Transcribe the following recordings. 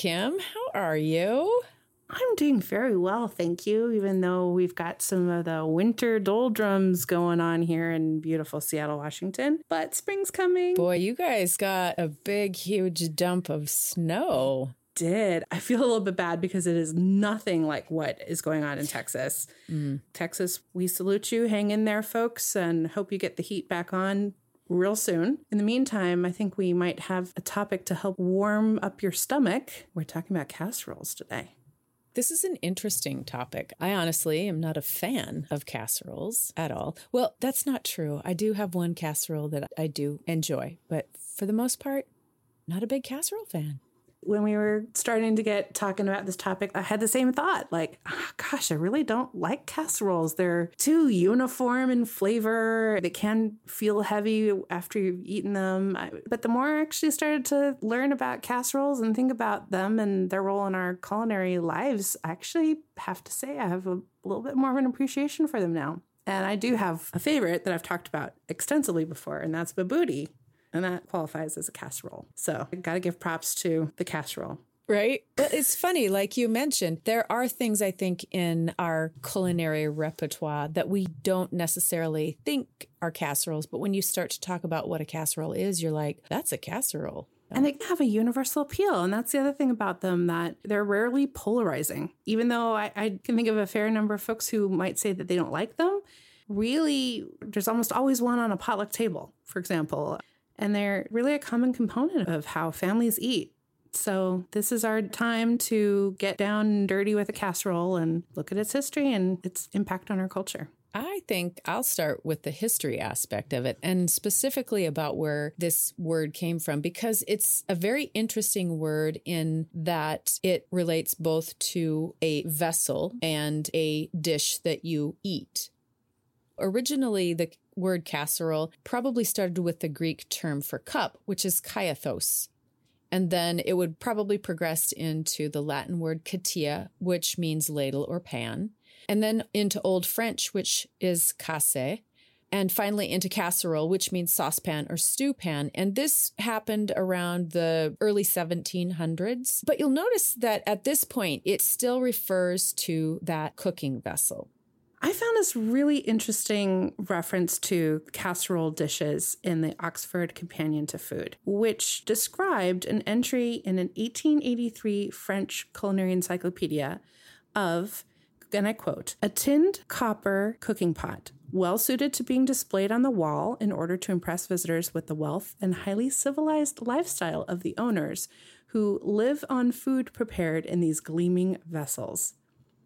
Kim. How are you? I'm doing very well, thank you, even though we've got some of the winter doldrums going on here in beautiful Seattle, Washington. But spring's coming. Boy, you guys got a big, huge dump of snow. Did. I feel a little bit bad because it is nothing like what is going on in Texas. Mm. Texas, we salute you. Hang in there, folks, and hope you get the heat back on real soon. In the meantime, I think we might have a topic to help warm up your stomach. We're talking about casseroles today. This is an interesting topic. I honestly am not a fan of casseroles at all. Well, that's not true. I do have one casserole that I do enjoy, but for the most part, not a big casserole fan when we were starting to get talking about this topic, I had the same thought like, oh, gosh, I really don't like casseroles. They're too uniform in flavor. They can feel heavy after you've eaten them. But the more I actually started to learn about casseroles and think about them and their role in our culinary lives, I actually have to say I have a little bit more of an appreciation for them now. And I do have a favorite that I've talked about extensively before, and that's Bobotie and that qualifies as a casserole. So I got to give props to the casserole. Right. But it's funny, like you mentioned, there are things I think in our culinary repertoire that we don't necessarily think are casseroles. But when you start to talk about what a casserole is, you're like, that's a casserole. And they have a universal appeal. And that's the other thing about them that they're rarely polarizing. Even though I, I, can think of a fair number of folks who might say that they don't like them, really, there's almost always one on a potluck table, for example and they're really a common component of how families eat. So, this is our time to get down dirty with a casserole and look at its history and its impact on our culture. I think I'll start with the history aspect of it and specifically about where this word came from because it's a very interesting word in that it relates both to a vessel and a dish that you eat. Originally, the word casserole probably started with the Greek term for cup, which is kaiathos. And then it would probably progress into the Latin word catia, which means ladle or pan. And then into Old French, which is casse. And finally into casserole, which means saucepan or stewpan. And this happened around the early 1700s. But you'll notice that at this point, it still refers to that cooking vessel. I found this really interesting reference to casserole dishes in the Oxford Companion to Food, which described an entry in an 1883 French culinary encyclopedia of, and I quote, a tinned copper cooking pot, well suited to being displayed on the wall in order to impress visitors with the wealth and highly civilized lifestyle of the owners who live on food prepared in these gleaming vessels.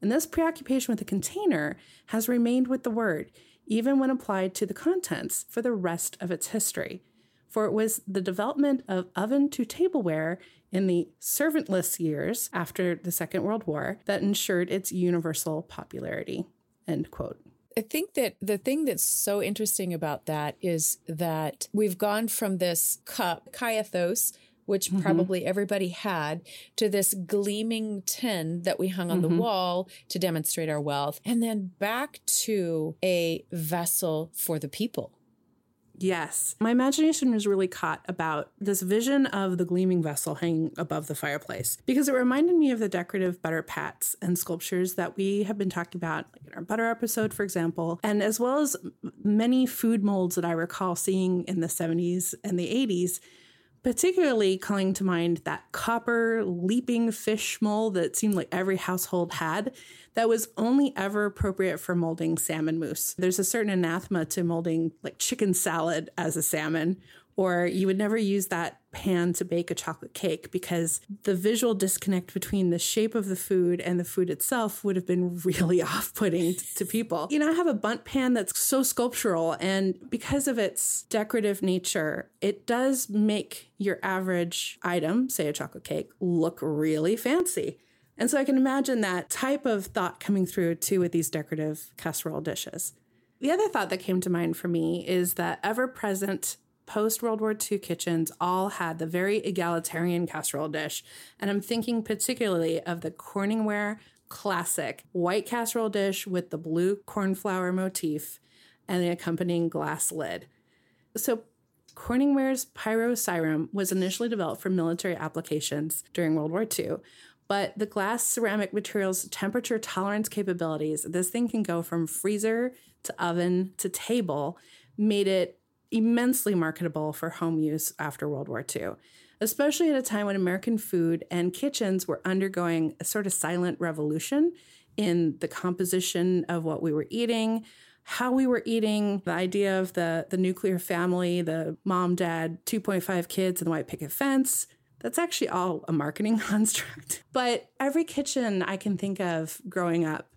And this preoccupation with the container has remained with the word, even when applied to the contents for the rest of its history. For it was the development of oven to tableware in the servantless years after the Second World War that ensured its universal popularity. End quote. I think that the thing that's so interesting about that is that we've gone from this cup, kaiathos, which mm-hmm. probably everybody had, to this gleaming tin that we hung on mm-hmm. the wall to demonstrate our wealth, and then back to a vessel for the people. Yes. My imagination was really caught about this vision of the gleaming vessel hanging above the fireplace because it reminded me of the decorative butter pats and sculptures that we have been talking about in our butter episode, for example, and as well as many food molds that I recall seeing in the 70s and the 80s particularly calling to mind that copper leaping fish mold that seemed like every household had that was only ever appropriate for molding salmon mousse. There's a certain anathema to molding like chicken salad as a salmon or you would never use that pan to bake a chocolate cake because the visual disconnect between the shape of the food and the food itself would have been really off putting to people. You know, I have a Bundt pan that's so sculptural, and because of its decorative nature, it does make your average item, say a chocolate cake, look really fancy. And so I can imagine that type of thought coming through too with these decorative casserole dishes. The other thought that came to mind for me is that ever present post World War II kitchens all had the very egalitarian casserole dish. And I'm thinking particularly of the Corningware classic white casserole dish with the blue cornflower motif and the accompanying glass lid. So Corningware's Pyroceram was initially developed for military applications during World War II. But the glass ceramic material's temperature tolerance capabilities, this thing can go from freezer to oven to table, made it immensely marketable for home use after World War II, especially at a time when American food and kitchens were undergoing a sort of silent revolution in the composition of what we were eating, how we were eating, the idea of the, the nuclear family, the mom, dad, 2.5 kids, and the white picket fence. That's actually all a marketing construct. But every kitchen I can think of growing up,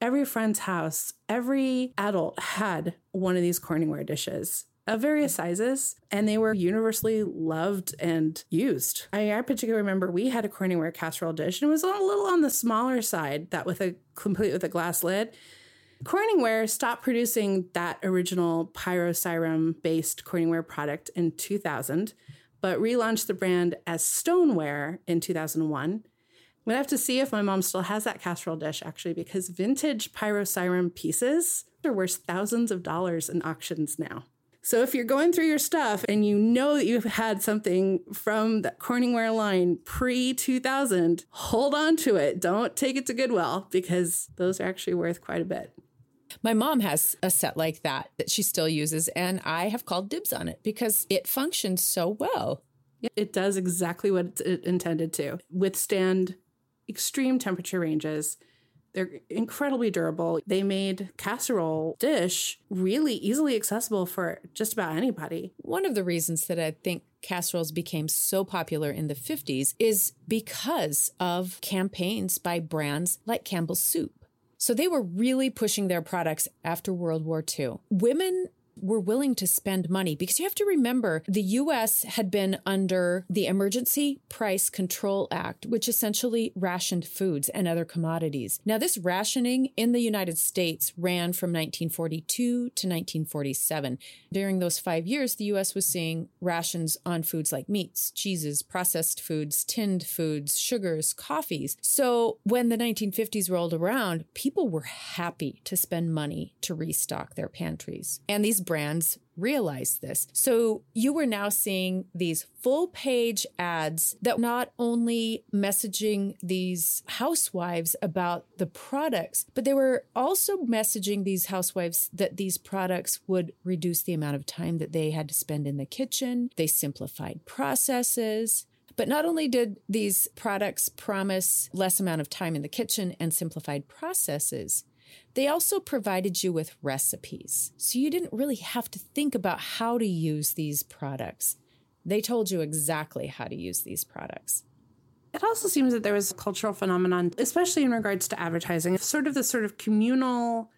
every friend's house, every adult had one of these Corningware dishes of various sizes, and they were universally loved and used. I, I particularly remember we had a Corningware casserole dish, and it was a little on the smaller side, that with a complete with a glass lid. Corningware stopped producing that original Pyroceram based Corningware product in 2000, but relaunched the brand as Stoneware in 2001. I'm gonna have to see if my mom still has that casserole dish actually, because vintage Pyroceram pieces are worth thousands of dollars in auctions now. So if you're going through your stuff and you know that you've had something from the Corningware line pre 2000, hold on to it. Don't take it to Goodwill because those are actually worth quite a bit. My mom has a set like that that she still uses, and I have called dibs on it because it functions so well. It does exactly what it intended to withstand extreme temperature ranges they're incredibly durable. They made casserole dish really easily accessible for just about anybody. One of the reasons that I think casseroles became so popular in the 50s is because of campaigns by brands like Campbell's Soup. So they were really pushing their products after World War II. Women were willing to spend money because you have to remember the US had been under the Emergency Price Control Act, which essentially rationed foods and other commodities. Now, this rationing in the United States ran from 1942 to 1947. During those five years, the US was seeing rations on foods like meats, cheeses, processed foods, tinned foods, sugars, coffees. So when the 1950s rolled around, people were happy to spend money to restock their pantries. And these brands realized this. So you were now seeing these full page ads that not only messaging these housewives about the products, but they were also messaging these housewives that these products would reduce the amount of time that they had to spend in the kitchen. They simplified processes. But not only did these products promise less amount of time in the kitchen and simplified processes, they also provided you with recipes, so you didn't really have to think about how to use these products. They told you exactly how to use these products. It also seems that there was a cultural phenomenon, especially in regards to advertising, sort of this sort of communal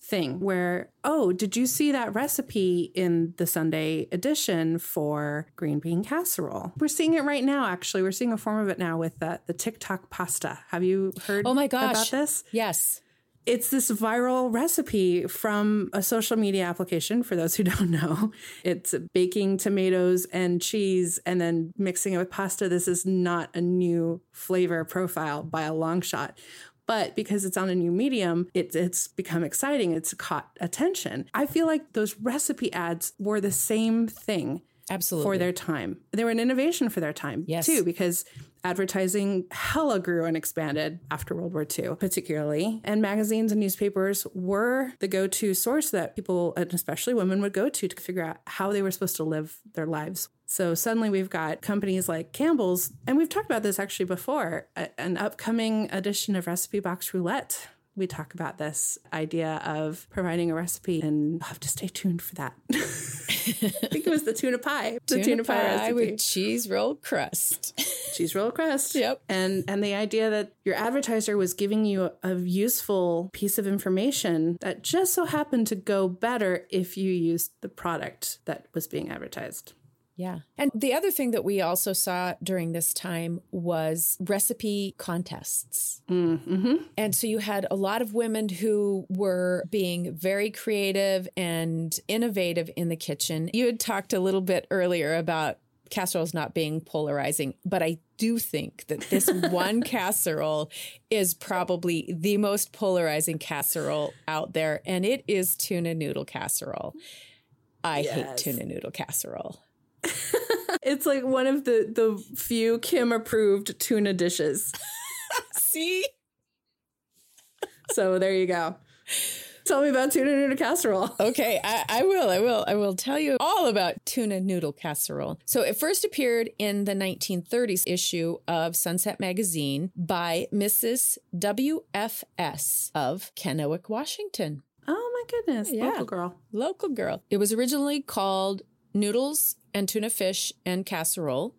thing where, oh, did you see that recipe in the Sunday edition for green bean casserole? We're seeing it right now, actually. We're seeing a form of it now with the, the TikTok pasta. Have you heard oh my gosh. about this? Yes it's this viral recipe from a social media application for those who don't know. It's baking tomatoes and cheese and then mixing it with pasta. This is not a new flavor profile by a long shot. But because it's on a new medium, it, it's become exciting. It's caught attention. I feel like those recipe ads were the same thing Absolutely. for their time. They were an innovation for their time yes. too, because advertising hella grew and expanded after World War II, particularly. And magazines and newspapers were the go to source that people, and especially women, would go to to figure out how they were supposed to live their lives. So suddenly we've got companies like Campbell's, and we've talked about this actually before, an upcoming edition of Recipe Box Roulette we talk about this idea of providing a recipe, and I'll have to stay tuned for that. I think it was the tuna pie. The tuna, tuna pie, pie recipe. with cheese roll crust. cheese roll crust. Yep. And and the idea that your advertiser was giving you a, a useful piece of information that just so happened to go better if you used the product that was being advertised. Yeah. And the other thing that we also saw during this time was recipe contests. Mm-hmm. And so you had a lot of women who were being very creative and innovative in the kitchen. You had talked a little bit earlier about casseroles not being polarizing, but I do think that this one casserole is probably the most polarizing casserole out there, and it is tuna noodle casserole. I yes. hate tuna noodle casserole. it's like one of the the few Kim approved tuna dishes. See? So there you go. Tell me about tuna noodle casserole. Okay, I, I, will. I will. I will tell you all about tuna noodle casserole. So it first appeared in the 1930s issue of Sunset Magazine by Mrs. W.F.S. of Kennewick, Washington. Oh my goodness. Yeah. Local girl. Local girl. It was originally called Noodles and Tuna Fish and Casserole.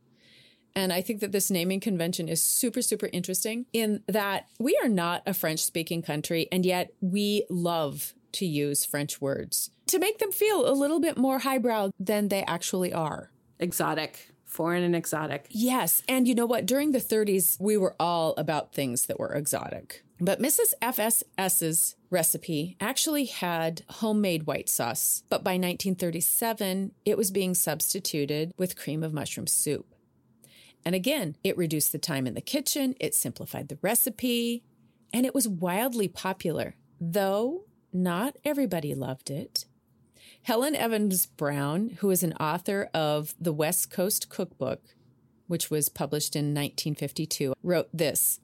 And I think that this naming convention is super, super interesting in that we are not a French speaking country, and yet we love to use French words to make them feel a little bit more highbrow than they actually are. Exotic. Foreign and exotic. Yes. And you know what? During the 30s, we were all about things that were exotic. But Mrs. FSS's recipe actually had homemade white sauce, but by 1937, it was being substituted with cream of mushroom soup. And again, it reduced the time in the kitchen, it simplified the recipe, and it was wildly popular, though not everybody loved it. Helen Evans Brown, who is an author of the West Coast Cookbook, which was published in 1952, wrote this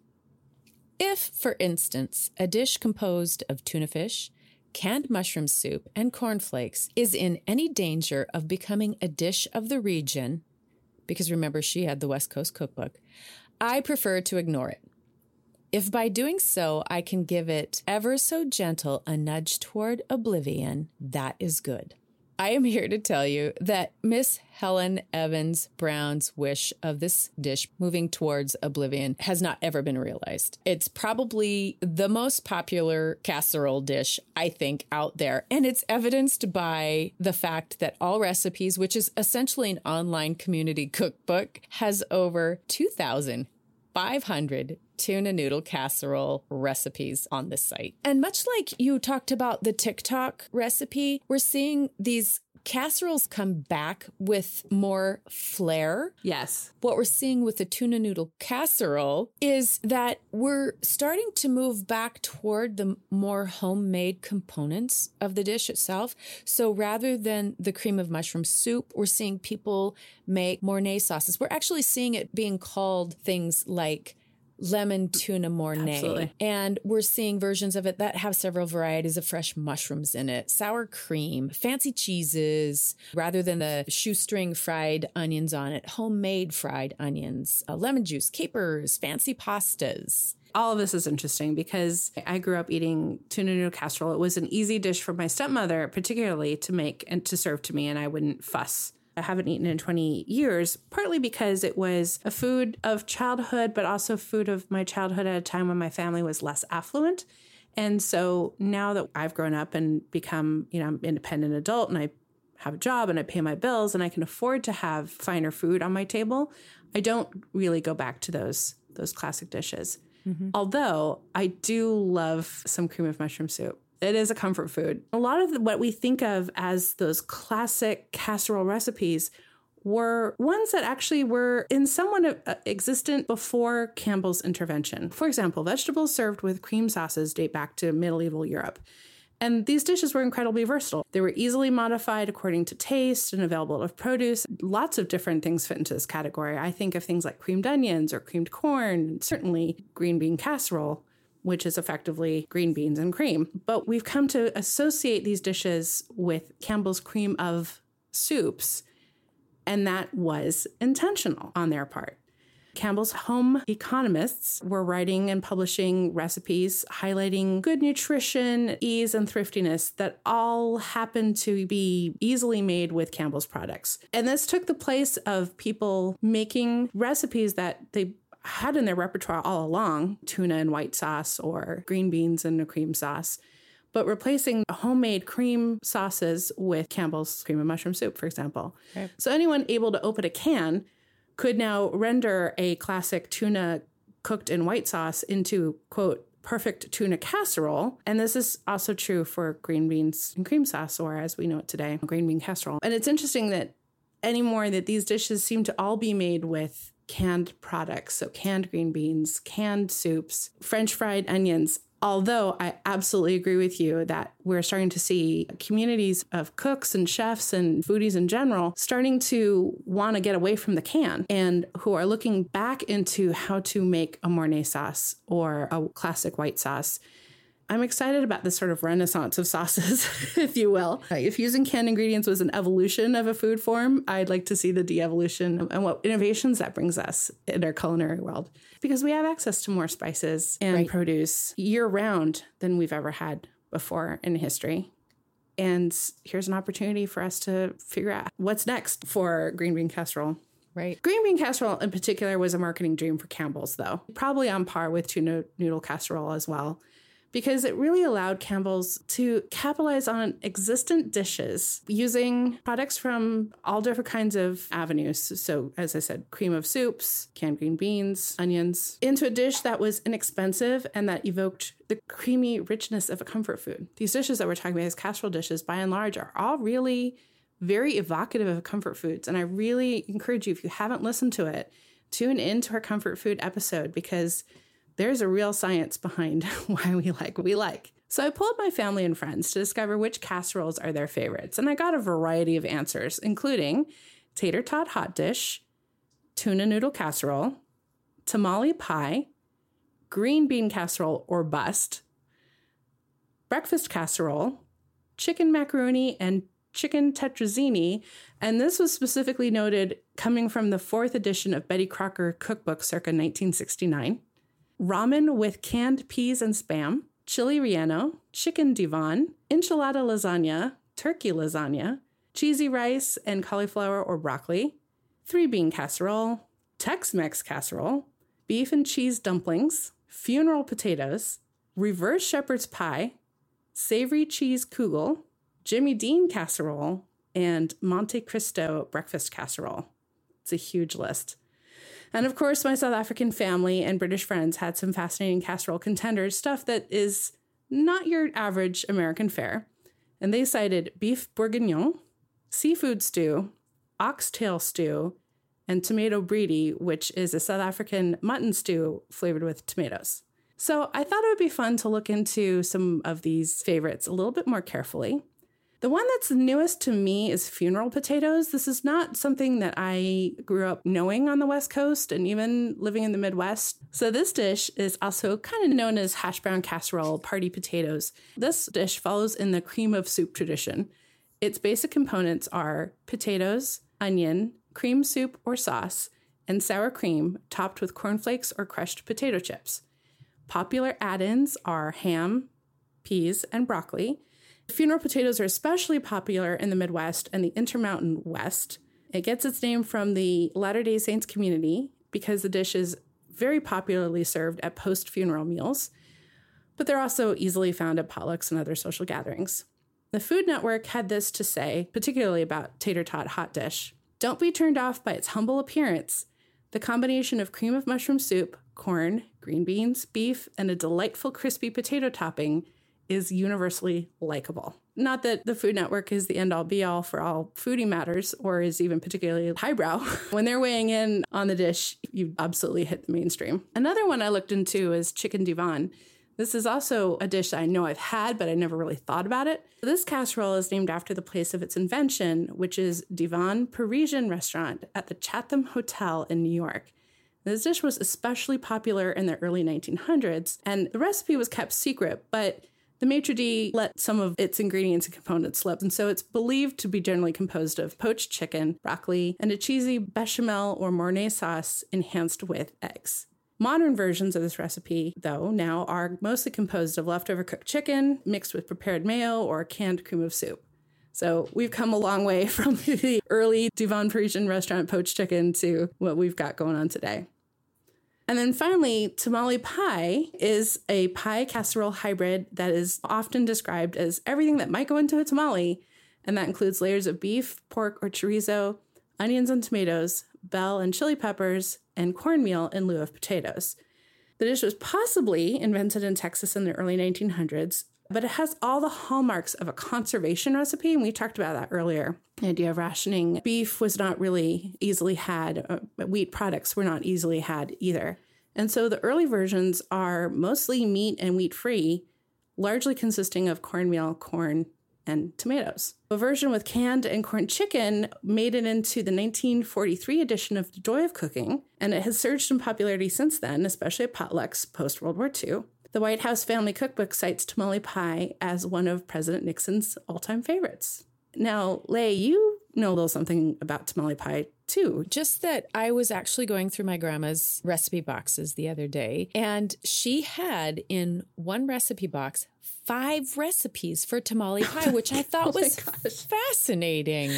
If, for instance, a dish composed of tuna fish, canned mushroom soup, and cornflakes is in any danger of becoming a dish of the region, because remember, she had the West Coast Cookbook. I prefer to ignore it. If by doing so I can give it ever so gentle a nudge toward oblivion, that is good. I am here to tell you that Miss Helen Evans Brown's wish of this dish moving towards oblivion has not ever been realized. It's probably the most popular casserole dish, I think, out there. And it's evidenced by the fact that All Recipes, which is essentially an online community cookbook, has over 2,500 tuna noodle casserole recipes on the site. And much like you talked about the TikTok recipe, we're seeing these casseroles come back with more flair. Yes. What we're seeing with the tuna noodle casserole is that we're starting to move back toward the more homemade components of the dish itself. So rather than the cream of mushroom soup, we're seeing people make Mornay sauces. We're actually seeing it being called things like lemon tuna mornay. Absolutely. And we're seeing versions of it that have several varieties of fresh mushrooms in it, sour cream, fancy cheeses, rather than the shoestring fried onions on it, homemade fried onions, uh, lemon juice, capers, fancy pastas all of this is interesting because I grew up eating tuna noodle casserole. It was an easy dish for my stepmother, particularly to make and to serve to me, and I wouldn't fuss I haven't eaten in 20 years, partly because it was a food of childhood, but also food of my childhood at a time when my family was less affluent. And so now that I've grown up and become, you know, I'm independent adult and I have a job and I pay my bills and I can afford to have finer food on my table, I don't really go back to those those classic dishes. Mm-hmm. Although I do love some cream of mushroom soup. It is a comfort food. A lot of what we think of as those classic casserole recipes were ones that actually were in somewhat uh, existent before Campbell's intervention. For example, vegetables served with cream sauces date back to medieval Europe. And these dishes were incredibly versatile. They were easily modified according to taste and available of produce. Lots of different things fit into this category. I think of things like creamed onions or creamed corn, certainly green bean casserole which is effectively green beans and cream. But we've come to associate these dishes with Campbell's cream of soups, and that was intentional on their part. Campbell's home economists were writing and publishing recipes highlighting good nutrition, ease, and thriftiness that all happen to be easily made with Campbell's products. And this took the place of people making recipes that they had in their repertoire all along tuna and white sauce or green beans and a cream sauce but replacing homemade cream sauces with Campbell's cream and mushroom soup, for example. Okay. So anyone able to open a can could now render a classic tuna cooked in white sauce into, quote, perfect tuna casserole. And this is also true for green beans and cream sauce, or as we know it today, green bean casserole. And it's interesting that anymore that these dishes seem to all be made with canned products. So canned green beans, canned soups, French fried onions. Although I absolutely agree with you that we're starting to see communities of cooks and chefs and foodies in general starting to want to get away from the can and who are looking back into how to make a Mornay sauce or a classic white sauce I'm excited about this sort of renaissance of sauces, if you will. If using canned ingredients was an evolution of a food form, I'd like to see the de evolution and what innovations that brings us in our culinary world. Because we have access to more spices and right. produce year round than we've ever had before in history. And here's an opportunity for us to figure out what's next for green bean casserole. Right. Green bean casserole in particular was a marketing dream for Campbell's, though, probably on par with tuna noodle casserole as well because it really allowed Campbell's to capitalize on existent dishes using products from all different kinds of avenues. So, as I said, cream of soups, canned green beans, onions, into a dish that was inexpensive and that evoked the creamy richness of a comfort food. These dishes that we're talking about, as casserole dishes, by and large, are all really very evocative of comfort foods. And I really encourage you, if you haven't listened to it, tune into our comfort food episode because there's a real science behind why we like what we like. So I pulled my family and friends to discover which casseroles are their favorites, and I got a variety of answers, including tater tot hot dish, tuna noodle casserole, tamale pie, green bean casserole or bust, breakfast casserole, chicken macaroni, and chicken tetrazzini. And this was specifically noted coming from the fourth edition of Betty Crocker cookbook circa 1969 ramen with canned peas and spam, chili relleno, chicken divan, enchilada lasagna, turkey lasagna, cheesy rice and cauliflower or broccoli, three bean casserole, Tex Mex casserole, beef and cheese dumplings, funeral potatoes, reverse shepherd's pie, savory cheese kugel, Jimmy Dean casserole, and Monte Cristo breakfast casserole. It's a huge list. And of course, my South African family and British friends had some fascinating casserole contenders, stuff that is not your average American fare. And they cited beef bourguignon, seafood stew, oxtail stew, and tomato bredie, which is a South African mutton stew flavored with tomatoes. So I thought it would be fun to look into some of these favorites a little bit more carefully. The one that's newest to me is funeral potatoes. This is not something that I grew up knowing on the West Coast and even living in the Midwest. So, this dish is also kind of known as hash brown casserole party potatoes. This dish follows in the cream of soup tradition. Its basic components are potatoes, onion, cream soup or sauce, and sour cream topped with cornflakes or crushed potato chips. Popular add ins are ham, peas, and broccoli Funeral potatoes are especially popular in the Midwest and the Intermountain West. It gets its name from the Latter day Saints community because the dish is very popularly served at post funeral meals, but they're also easily found at potlucks and other social gatherings. The Food Network had this to say, particularly about tater tot hot dish. Don't be turned off by its humble appearance. The combination of cream of mushroom soup, corn, green beans, beef, and a delightful crispy potato topping is universally likable. Not that the Food Network is the end all be all for all foodie matters or is even particularly highbrow. when they're weighing in on the dish, you absolutely hit the mainstream. Another one I looked into is chicken divan. This is also a dish I know I've had, but I never really thought about it. This casserole is named after the place of its invention, which is Divan Parisian restaurant at the Chatham Hotel in New York. This dish was especially popular in the early 1900s, and the recipe was kept secret, but the maitre d' let some of its ingredients and components slip, and so it's believed to be generally composed of poached chicken, broccoli, and a cheesy bechamel or mornay sauce enhanced with eggs. Modern versions of this recipe, though, now are mostly composed of leftover cooked chicken mixed with prepared mayo or canned cream of soup. So we've come a long way from the early Divan Parisian restaurant poached chicken to what we've got going on today. And then finally, tamale pie is a pie casserole hybrid that is often described as everything that might go into a tamale. And that includes layers of beef, pork, or chorizo, onions and tomatoes, bell and chili peppers, and cornmeal in lieu of potatoes. The dish was possibly invented in Texas in the early 1900s, but it has all the hallmarks of a conservation recipe. And we talked about that earlier. The idea of rationing beef was not really easily had, uh, wheat products were not easily had either. And so the early versions are mostly meat and wheat free, largely consisting of cornmeal, corn, and tomatoes. A version with canned and corned chicken made it into the 1943 edition of The Joy of Cooking, and it has surged in popularity since then, especially at potlucks post World War II. The White House Family Cookbook cites tamale pie as one of President Nixon's all time favorites. Now, Leigh, you know a little something about tamale pie too. Just that I was actually going through my grandma's recipe boxes the other day, and she had in one recipe box five recipes for tamale oh pie, which I thought oh was fascinating.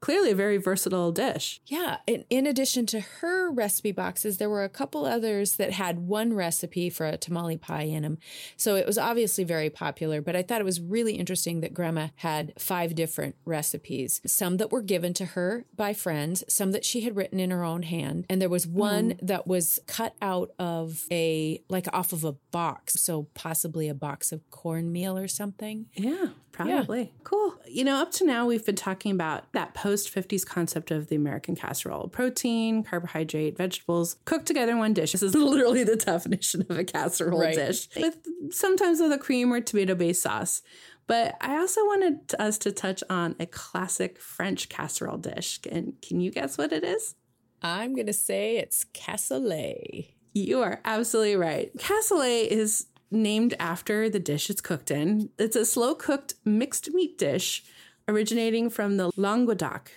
Clearly, a very versatile dish. Yeah. In, in addition to her recipe boxes, there were a couple others that had one recipe for a tamale pie in them. So it was obviously very popular, but I thought it was really interesting that Grandma had five different recipes, some that were given to her by friends, some that she had written in her own hand. And there was one mm. that was cut out of a, like off of a box. So possibly a box of cornmeal or something. Yeah, probably. Yeah. Cool. You know, up to now, we've been talking about that post 50s concept of the American casserole protein, carbohydrate, vegetables cooked together in one dish. This is literally the definition of a casserole right. dish, with sometimes with a cream or tomato based sauce. But I also wanted us to touch on a classic French casserole dish. And can you guess what it is? I'm going to say it's cassoulet. You are absolutely right. Cassoulet is named after the dish it's cooked in. It's a slow cooked mixed meat dish originating from the Languedoc,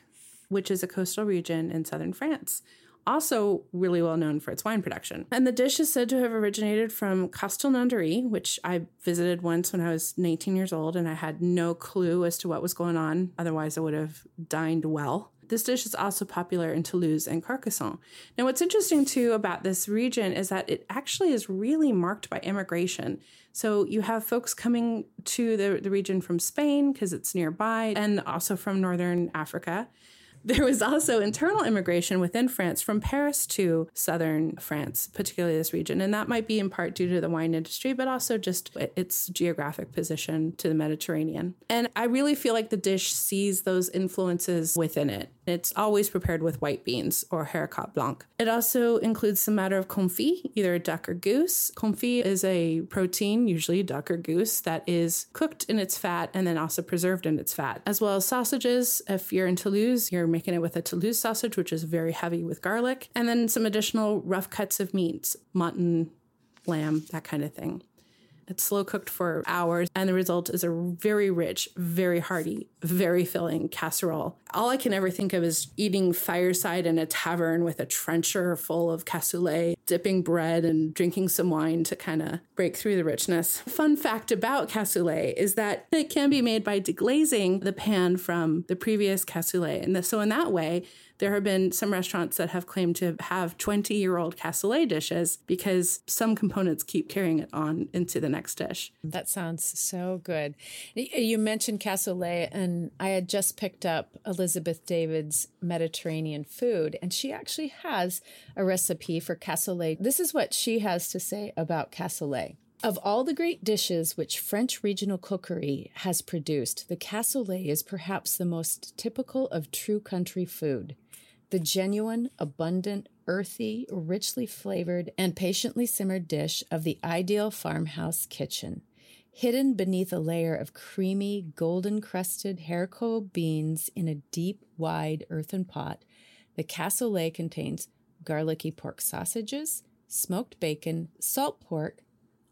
which is a coastal region in southern France. Also, really well known for its wine production. And the dish is said to have originated from Castelnaudary, which I visited once when I was 19 years old and I had no clue as to what was going on. Otherwise, I would have dined well. This dish is also popular in Toulouse and Carcassonne. Now, what's interesting too about this region is that it actually is really marked by immigration. So you have folks coming to the, the region from Spain because it's nearby and also from Northern Africa. There was also internal immigration within France from Paris to southern France, particularly this region. And that might be in part due to the wine industry, but also just its geographic position to the Mediterranean. And I really feel like the dish sees those influences within it. It's always prepared with white beans or haricot blanc. It also includes some matter of confit, either duck or goose. Confit is a protein, usually duck or goose, that is cooked in its fat and then also preserved in its fat, as well as sausages. If you're in Toulouse, you're making it with a Toulouse sausage, which is very heavy with garlic, and then some additional rough cuts of meats, mutton, lamb, that kind of thing. It's slow cooked for hours, and the result is a very rich, very hearty, very filling casserole. All I can ever think of is eating fireside in a tavern with a trencher full of cassoulet, dipping bread and drinking some wine to kind of break through the richness. Fun fact about cassoulet is that it can be made by deglazing the pan from the previous cassoulet. And so, in that way, there have been some restaurants that have claimed to have 20 year old cassoulet dishes because some components keep carrying it on into the next dish. That sounds so good. You mentioned cassoulet, and I had just picked up Elizabeth David's Mediterranean food, and she actually has a recipe for cassoulet. This is what she has to say about cassoulet. Of all the great dishes which French regional cookery has produced, the cassoulet is perhaps the most typical of true country food the genuine, abundant, earthy, richly flavored, and patiently simmered dish of the ideal farmhouse kitchen. Hidden beneath a layer of creamy, golden crusted haricot beans in a deep, wide earthen pot, the cassoulet contains garlicky pork sausages, smoked bacon, salt pork,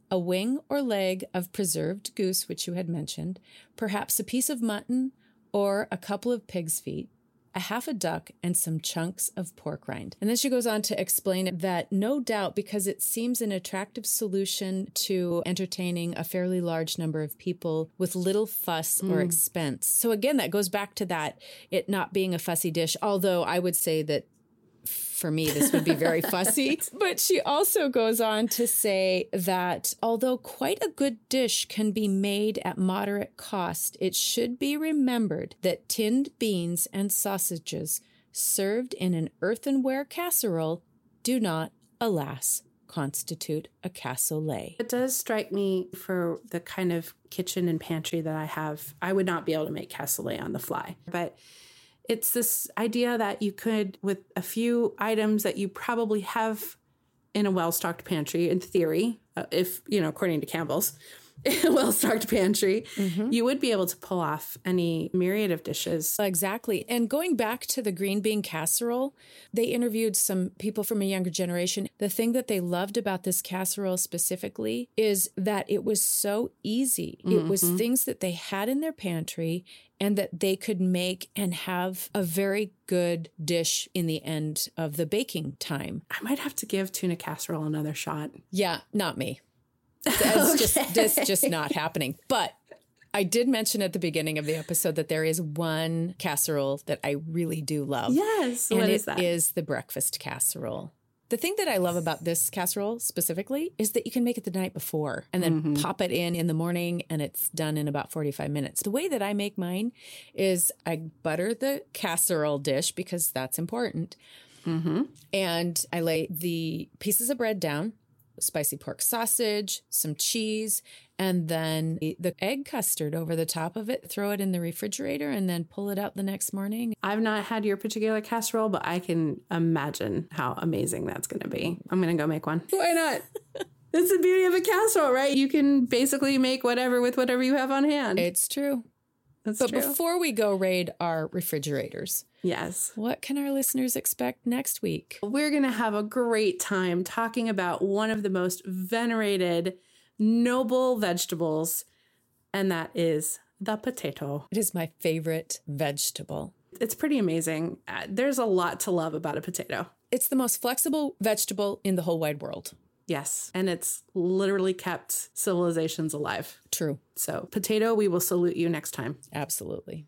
a wing or leg of preserved goose, which you had mentioned, perhaps a piece of mutton or a couple of pig's feet, a half a duck, and some chunks of pork rind. And then she goes on to explain that no doubt because it seems an attractive solution to entertaining a fairly large number of people with little fuss mm. or expense. So again, that goes back to that it not being a fussy dish, although I would say that for me, this would be very fussy. But she also goes on to say that although quite a good dish can be made at moderate cost, it should be remembered that tinned beans and sausages served in an earthenware casserole do not, alas, constitute a cassoulet. It does strike me for the kind of kitchen and pantry that I have, I would not be able to make cassoulet on the fly. But it's this idea that you could, with a few items that you probably have in a well stocked pantry, in theory, uh, if, you know, according to Campbell's, well stocked pantry, mm-hmm. you would be able to pull off any myriad of dishes. Exactly. And going back to the green bean casserole, they interviewed some people from a younger generation. The thing that they loved about this casserole specifically is that it was so easy. Mm-hmm. It was mm-hmm. things that they had in their pantry and that they could make and have a very good dish in the end of the baking time. I might have to give tuna casserole another shot. Yeah, not me. That's okay. just that's just not happening. But I did mention at the beginning of the episode that there is one casserole that I really do love. Yes, and what is that? Is the breakfast casserole. The thing that I love about this casserole specifically is that you can make it the night before and then mm-hmm. pop it in in the morning and it's done in about 45 minutes. The way that I make mine is I butter the casserole dish because that's important. Mm-hmm. And I lay the pieces of bread down spicy pork sausage, some cheese, and then the egg custard over the top of it. Throw it in the refrigerator and then pull it out the next morning. I've not had your particular casserole, but I can imagine how amazing that's going to be. I'm going to go make one. Why not? That's the beauty of a casserole, right? You can basically make whatever with whatever you have on hand. It's true. That's but true. before we go raid our refrigerators, yes, what can our listeners expect next week? We're going to have a great time talking about one of the most venerated, noble vegetables, and that is the potato. It is my favorite vegetable. It's pretty amazing. Uh, there's a lot to love about a potato. It's the most flexible vegetable in the whole wide world. Yes. And it's literally kept civilizations alive. True. So, potato, we will salute you next time. Absolutely.